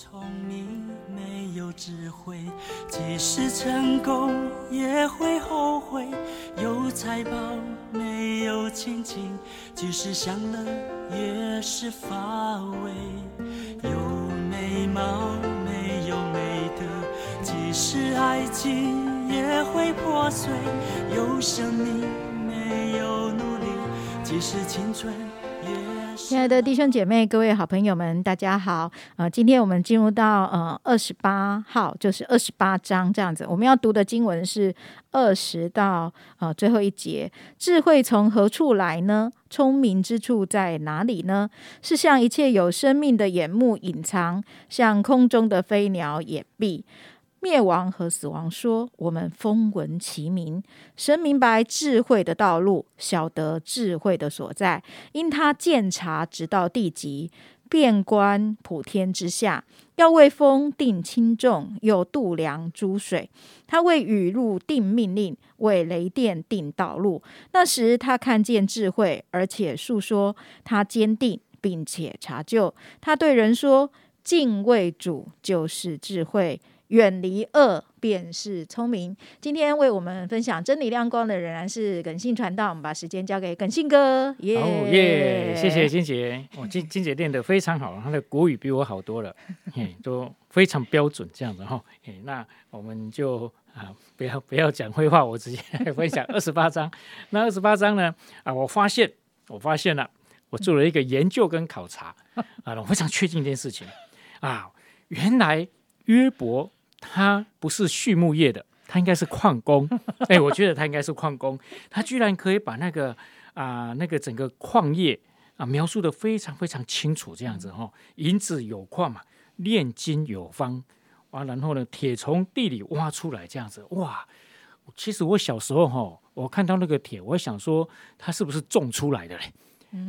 聪明没有智慧，即使成功也会后悔；有财宝没有亲情，即使享乐也是乏味；有美貌没有美德，即使爱情也会破碎；有生命没有努力，即使青春。亲爱的弟兄姐妹、各位好朋友们，大家好！呃，今天我们进入到呃二十八号，就是二十八章这样子。我们要读的经文是二十到呃最后一节。智慧从何处来呢？聪明之处在哪里呢？是向一切有生命的眼目隐藏，向空中的飞鸟掩蔽。灭亡和死亡说：“我们风闻其名，神明白智慧的道路，晓得智慧的所在。因他鉴察直到地极，遍观普天之下，要为风定轻重，又度量诸水。他为雨露定命令，为雷电定道路。那时他看见智慧，而且述说他坚定，并且查究。他对人说：敬畏主就是智慧。”远离恶便是聪明。今天为我们分享真理亮光的仍然是耿信传道。我们把时间交给耿信哥。耶耶，谢谢金姐。我金金姐练得非常好，她的国语比我好多了，嘿都非常标准这样子哈。那我们就啊，不要不要讲废话，我直接分享 二十八章。那二十八章呢啊，我发现我发现了，我做了一个研究跟考察 啊，我非常确定一件事情啊，原来约伯。他不是畜牧业的，他应该是矿工。哎，我觉得他应该是矿工。他居然可以把那个啊，那个整个矿业啊描述的非常非常清楚，这样子哈。银子有矿嘛，炼金有方，完然后呢，铁从地里挖出来，这样子哇。其实我小时候哈，我看到那个铁，我想说它是不是种出来的嘞？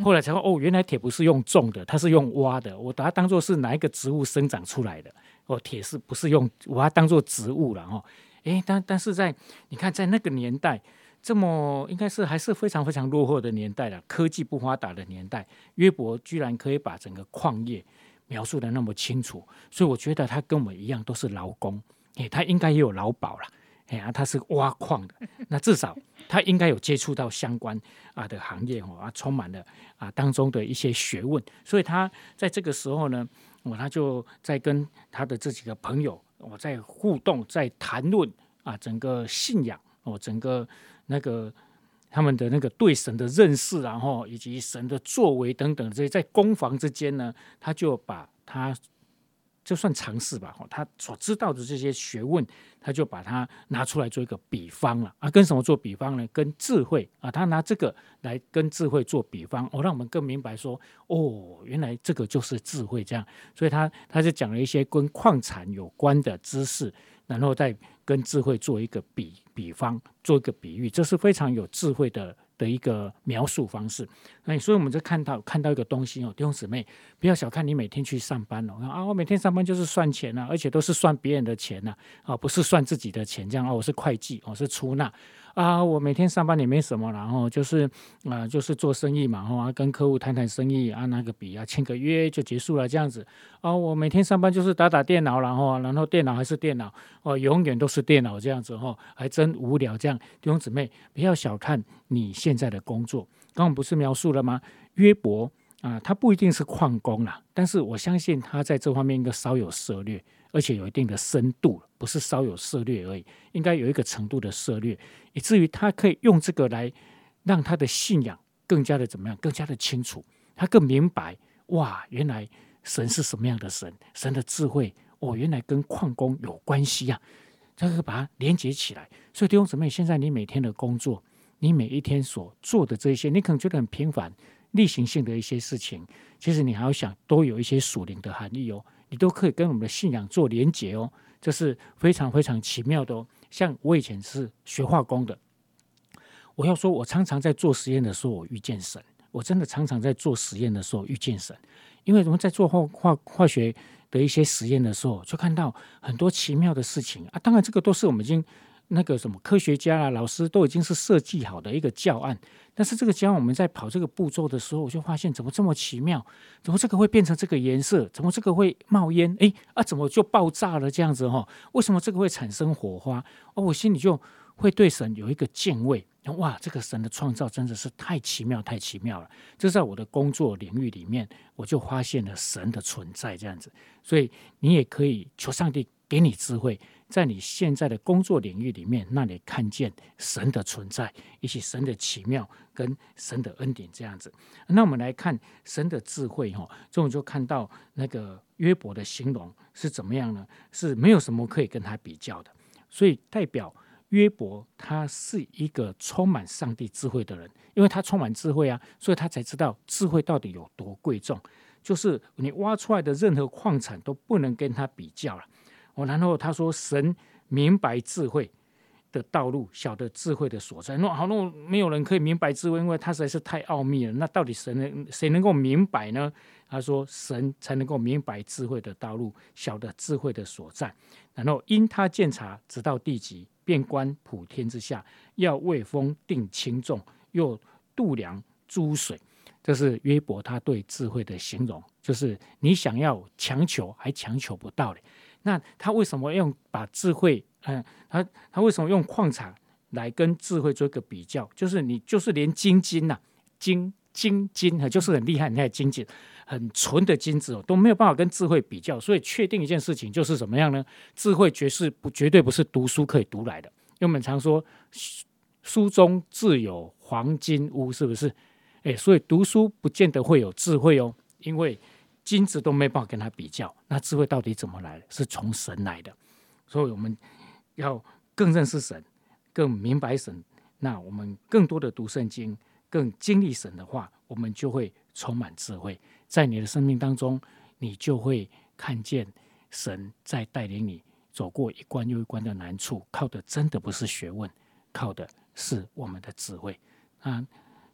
后来才说哦，原来铁不是用种的，它是用挖的。我把它当做是哪一个植物生长出来的。哦，铁是不是用我把它当做植物了哈？诶，但但是在你看，在那个年代，这么应该是还是非常非常落后的年代了，科技不发达的年代，约伯居然可以把整个矿业描述的那么清楚，所以我觉得他跟我们一样都是劳工，诶，他应该也有劳保了，哎呀，他是挖矿的，那至少他应该有接触到相关啊的行业哦，啊，充满了啊当中的一些学问，所以他在这个时候呢。我他就在跟他的这几个朋友，我在互动，在谈论啊，整个信仰，哦，整个那个他们的那个对神的认识，然后以及神的作为等等这些，在攻防之间呢，他就把他。就算尝试吧，他所知道的这些学问，他就把它拿出来做一个比方了啊。跟什么做比方呢？跟智慧啊，他拿这个来跟智慧做比方，哦，让我们更明白说，哦，原来这个就是智慧这样。所以他他就讲了一些跟矿产有关的知识，然后再跟智慧做一个比比方，做一个比喻，这是非常有智慧的。的一个描述方式，那所以我们就看到看到一个东西哦，弟兄姊妹，不要小看你每天去上班哦，啊，我每天上班就是算钱呐，而且都是算别人的钱呐，啊，不是算自己的钱，这样啊，我是会计，我是出纳。啊，我每天上班也没什么，然后就是啊，就是做生意嘛，哈，跟客户谈谈生意，啊，拿个笔啊，签个约就结束了，这样子。啊，我每天上班就是打打电脑，然后，然后电脑还是电脑，哦，永远都是电脑这样子，哈，还真无聊。这样，弟兄姊妹，不要小看你现在的工作。刚刚不是描述了吗？约伯啊，他不一定是矿工啦，但是我相信他在这方面应该稍有涉略。而且有一定的深度，不是稍有涉略而已，应该有一个程度的涉略，以至于他可以用这个来让他的信仰更加的怎么样，更加的清楚，他更明白哇，原来神是什么样的神，神的智慧哦，原来跟矿工有关系啊，他可以把它连接起来。所以弟兄姊妹，现在你每天的工作，你每一天所做的这些，你可能觉得很平凡、例行性的一些事情，其实你还要想，都有一些属灵的含义哦。你都可以跟我们的信仰做连接哦，这是非常非常奇妙的哦。像我以前是学化工的，我要说，我常常在做实验的时候，我遇见神。我真的常常在做实验的时候遇见神，因为我们在做化化化学的一些实验的时候，就看到很多奇妙的事情啊。当然，这个都是我们已经那个什么科学家啊、老师都已经是设计好的一个教案，但是这个教案我们在跑这个步骤的时候，我就发现怎么这么奇妙？怎么这个会变成这个颜色？怎么这个会冒烟？诶，啊，怎么就爆炸了？这样子哈？为什么这个会产生火花？哦，我心里就会对神有一个敬畏。哇，这个神的创造真的是太奇妙、太奇妙了！这在我的工作领域里面，我就发现了神的存在。这样子，所以你也可以求上帝给你智慧，在你现在的工作领域里面，那你看见神的存在，以及神的奇妙跟神的恩典。这样子，那我们来看神的智慧哈，这我就看到那个约伯的形容是怎么样呢？是没有什么可以跟他比较的，所以代表。约伯他是一个充满上帝智慧的人，因为他充满智慧啊，所以他才知道智慧到底有多贵重。就是你挖出来的任何矿产都不能跟他比较了。哦，然后他说：“神明白智慧的道路，晓得智慧的所在。”那好，那没有人可以明白智慧，因为他实在是太奥秘了。那到底神能谁能够明白呢？他说：“神才能够明白智慧的道路，晓得智慧的所在。然后因他鉴察，直到地极。”遍观普天之下，要为风定轻重，又度量诸水。这是约伯他对智慧的形容，就是你想要强求还强求不到的。那他为什么用把智慧？嗯，他他为什么用矿产来跟智慧做一个比较？就是你就是连金金呐，金金金，就是很厉害，你看金金。很纯的金子哦，都没有办法跟智慧比较，所以确定一件事情就是怎么样呢？智慧绝是不绝对不是读书可以读来的。因为我们常说书中自有黄金屋，是不是？诶，所以读书不见得会有智慧哦，因为金子都没办法跟他比较。那智慧到底怎么来？是从神来的。所以我们要更认识神，更明白神。那我们更多的读圣经，更经历神的话，我们就会充满智慧。在你的生命当中，你就会看见神在带领你走过一关又一关的难处。靠的真的不是学问，靠的是我们的智慧。啊，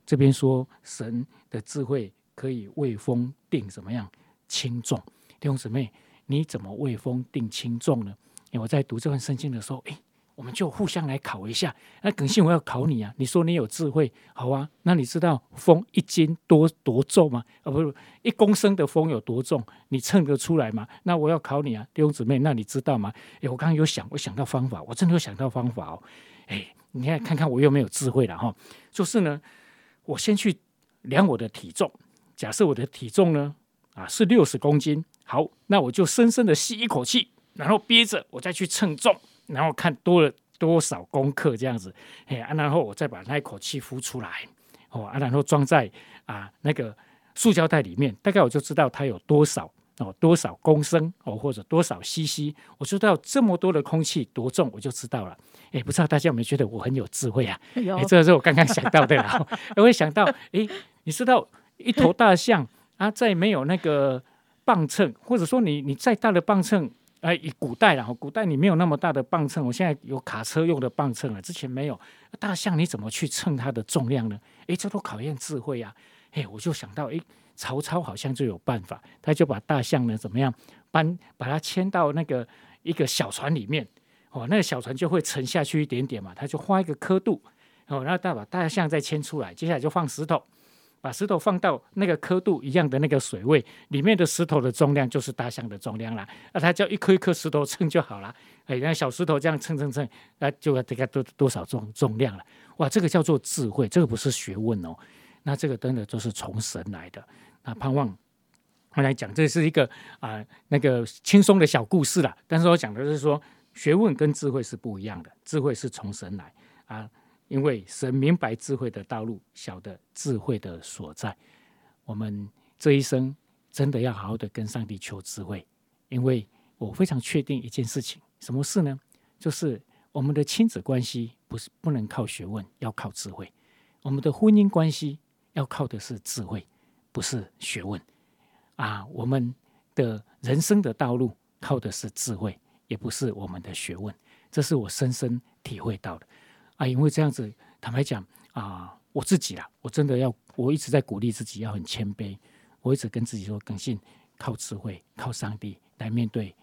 这边说神的智慧可以为风定怎么样轻重？弟兄姊妹，你怎么为风定轻重呢？因为我在读这份圣经的时候，诶。我们就互相来考一下。那耿信，我要考你啊！你说你有智慧，好啊。那你知道风一斤多多重吗？啊，不是一公升的风有多重？你称得出来吗？那我要考你啊，弟兄姊妹，那你知道吗？哎，我刚刚有想，我想到方法，我真的有想到方法哦。哎，你看看看我有没有智慧了哈？就是呢，我先去量我的体重，假设我的体重呢啊是六十公斤，好，那我就深深的吸一口气，然后憋着，我再去称重。然后看多了多少功课这样子，哎，然后我再把那一口气呼出来，哦，啊，然后装在啊那个塑胶袋里面，大概我就知道它有多少哦，多少公升哦，或者多少 CC，我知道这么多的空气多重，我就知道了。哎，不知道大家有没有觉得我很有智慧啊？哎，这个是我刚刚想到的啦。我会想到，哎，你知道一头大象啊，在没有那个磅秤，或者说你你再大的磅秤。哎，以古代然后，古代你没有那么大的磅秤，我现在有卡车用的磅秤了，之前没有。大象你怎么去称它的重量呢？哎，这都考验智慧呀。哎，我就想到，哎，曹操好像就有办法，他就把大象呢怎么样搬，把它牵到那个一个小船里面，哦，那个小船就会沉下去一点点嘛，他就画一个刻度，哦，然后再把大象再牵出来，接下来就放石头。把石头放到那个刻度一样的那个水位里面的石头的重量就是大象的重量了，那它叫一颗一颗石头称就好了。哎，那小石头这样称称称，那就要大概多多少重重量了？哇，这个叫做智慧，这个不是学问哦。那这个真的都是从神来的。那盼望我来讲，这是一个啊那个轻松的小故事了。但是我讲的是说，学问跟智慧是不一样的，智慧是从神来啊。因为神明白智慧的道路，晓得智慧的所在。我们这一生真的要好好的跟上帝求智慧，因为我非常确定一件事情，什么事呢？就是我们的亲子关系不是不能靠学问，要靠智慧；我们的婚姻关系要靠的是智慧，不是学问。啊，我们的人生的道路靠的是智慧，也不是我们的学问。这是我深深体会到的。啊，因为这样子，坦白讲啊，我自己啦，我真的要，我一直在鼓励自己要很谦卑。我一直跟自己说，更信靠智慧，靠上帝来面对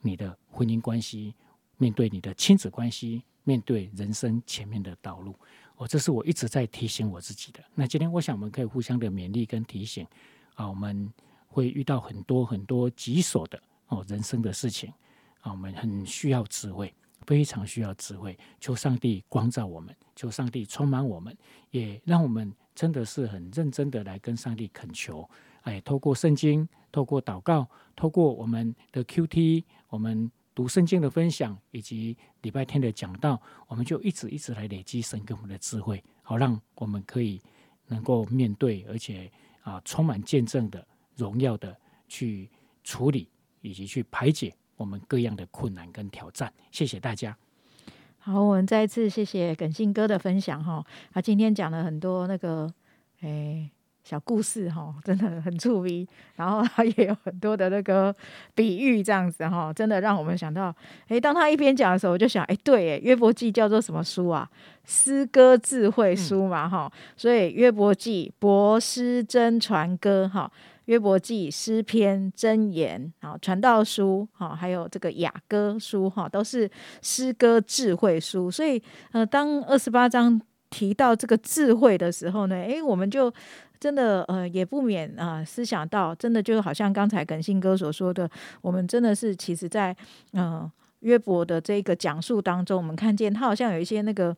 你的婚姻关系，面对你的亲子关系，面对人生前面的道路。哦，这是我一直在提醒我自己的。那今天我想我们可以互相的勉励跟提醒啊，我们会遇到很多很多棘手的哦人生的事情啊，我们很需要智慧，非常需要智慧。求上帝光照我们，求上帝充满我们，也让我们真的是很认真的来跟上帝恳求。哎，透过圣经，透过祷告，透过我们的 Q T，我们。读圣经的分享以及礼拜天的讲道，我们就一直一直来累积神给我们的智慧，好让我们可以能够面对，而且啊充满见证的荣耀的去处理以及去排解我们各样的困难跟挑战。谢谢大家。好，我们再一次谢谢耿信哥的分享哈。他今天讲了很多那个，哎。小故事哈，真的很触鼻，然后他也有很多的那个比喻，这样子哈，真的让我们想到，哎，当他一边讲的时候，我就想，哎，对，哎，约伯记叫做什么书啊？诗歌智慧书嘛，哈，所以约伯记、博诗真传歌，哈，约伯记、诗篇、真言，啊，传道书，哈，还有这个雅歌书，哈，都是诗歌智慧书。所以，呃，当二十八章提到这个智慧的时候呢，哎，我们就。真的，呃，也不免啊，思想到，真的就好像刚才耿信哥所说的，我们真的是，其实，在嗯约伯的这个讲述当中，我们看见他好像有一些那个，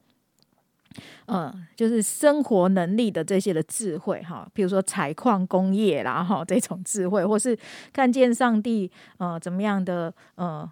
嗯，就是生活能力的这些的智慧哈，比如说采矿工业啦哈，这种智慧，或是看见上帝呃怎么样的呃。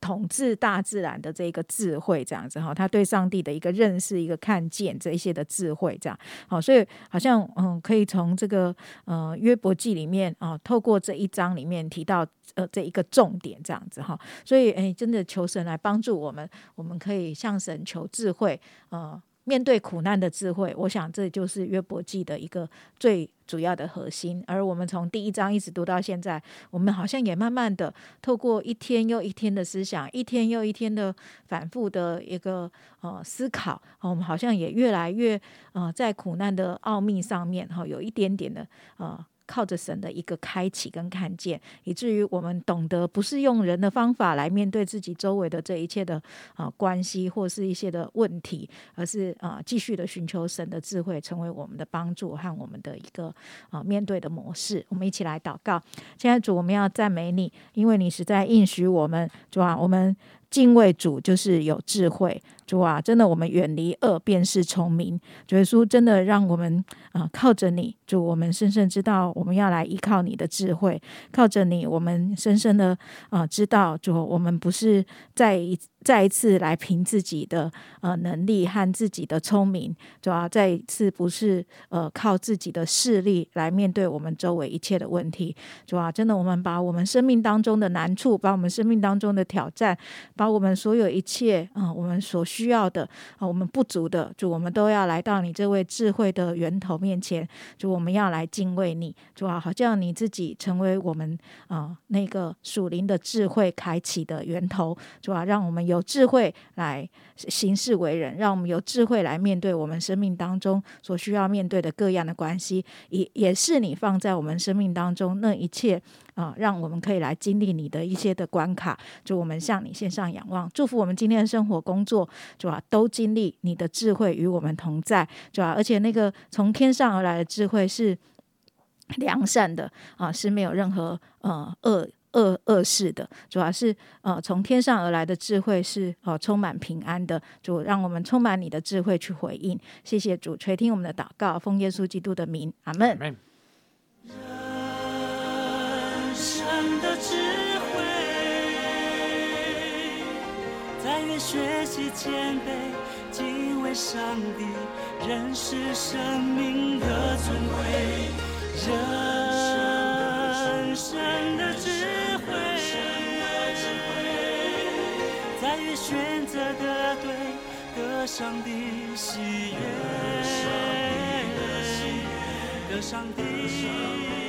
统治大自然的这个智慧，这样子哈，他对上帝的一个认识、一个看见这一些的智慧，这样好，所以好像嗯，可以从这个呃约伯记里面啊，透过这一章里面提到呃这一个重点，这样子哈，所以哎，真的求神来帮助我们，我们可以向神求智慧，啊。面对苦难的智慧，我想这就是约伯记的一个最主要的核心。而我们从第一章一直读到现在，我们好像也慢慢的透过一天又一天的思想，一天又一天的反复的一个呃思考，我们好像也越来越呃在苦难的奥秘上面哈，有一点点的呃。靠着神的一个开启跟看见，以至于我们懂得不是用人的方法来面对自己周围的这一切的啊关系或是一些的问题，而是啊继续的寻求神的智慧，成为我们的帮助和我们的一个啊面对的模式。我们一起来祷告，现在主，我们要赞美你，因为你实在应许我们，主啊，我们敬畏主就是有智慧。主啊，真的，我们远离恶，便是聪明。主耶稣，真的让我们啊靠着你，主，我们深深知道，我们要来依靠你的智慧，靠着你，我们深深的啊知道，主，我们不是在一再一次来凭自己的呃能力和自己的聪明，主啊，再一次不是呃靠自己的势力来面对我们周围一切的问题。主啊，真的，我们把我们生命当中的难处，把我们生命当中的挑战，把我们所有一切啊，我们所需。要的啊，我们不足的，主，我们都要来到你这位智慧的源头面前，主，我们要来敬畏你，主啊，好像你自己成为我们啊那个属灵的智慧开启的源头，主啊，让我们有智慧来行事为人，让我们有智慧来面对我们生命当中所需要面对的各样的关系，也也是你放在我们生命当中那一切。啊，让我们可以来经历你的一些的关卡，就我们向你献上仰望，祝福我们今天的生活工作，主啊，都经历你的智慧与我们同在，主啊，而且那个从天上而来的智慧是良善的啊，是没有任何呃恶恶恶事的，主要是呃从天上而来的智慧是呃充满平安的，主让我们充满你的智慧去回应，谢谢主垂听我们的祷告，奉耶稣基督的名，阿门。人生的智慧，但愿学习谦卑，敬畏上帝，认识生命的尊贵。人生的智慧，选择的对，得上帝喜悦，得上帝。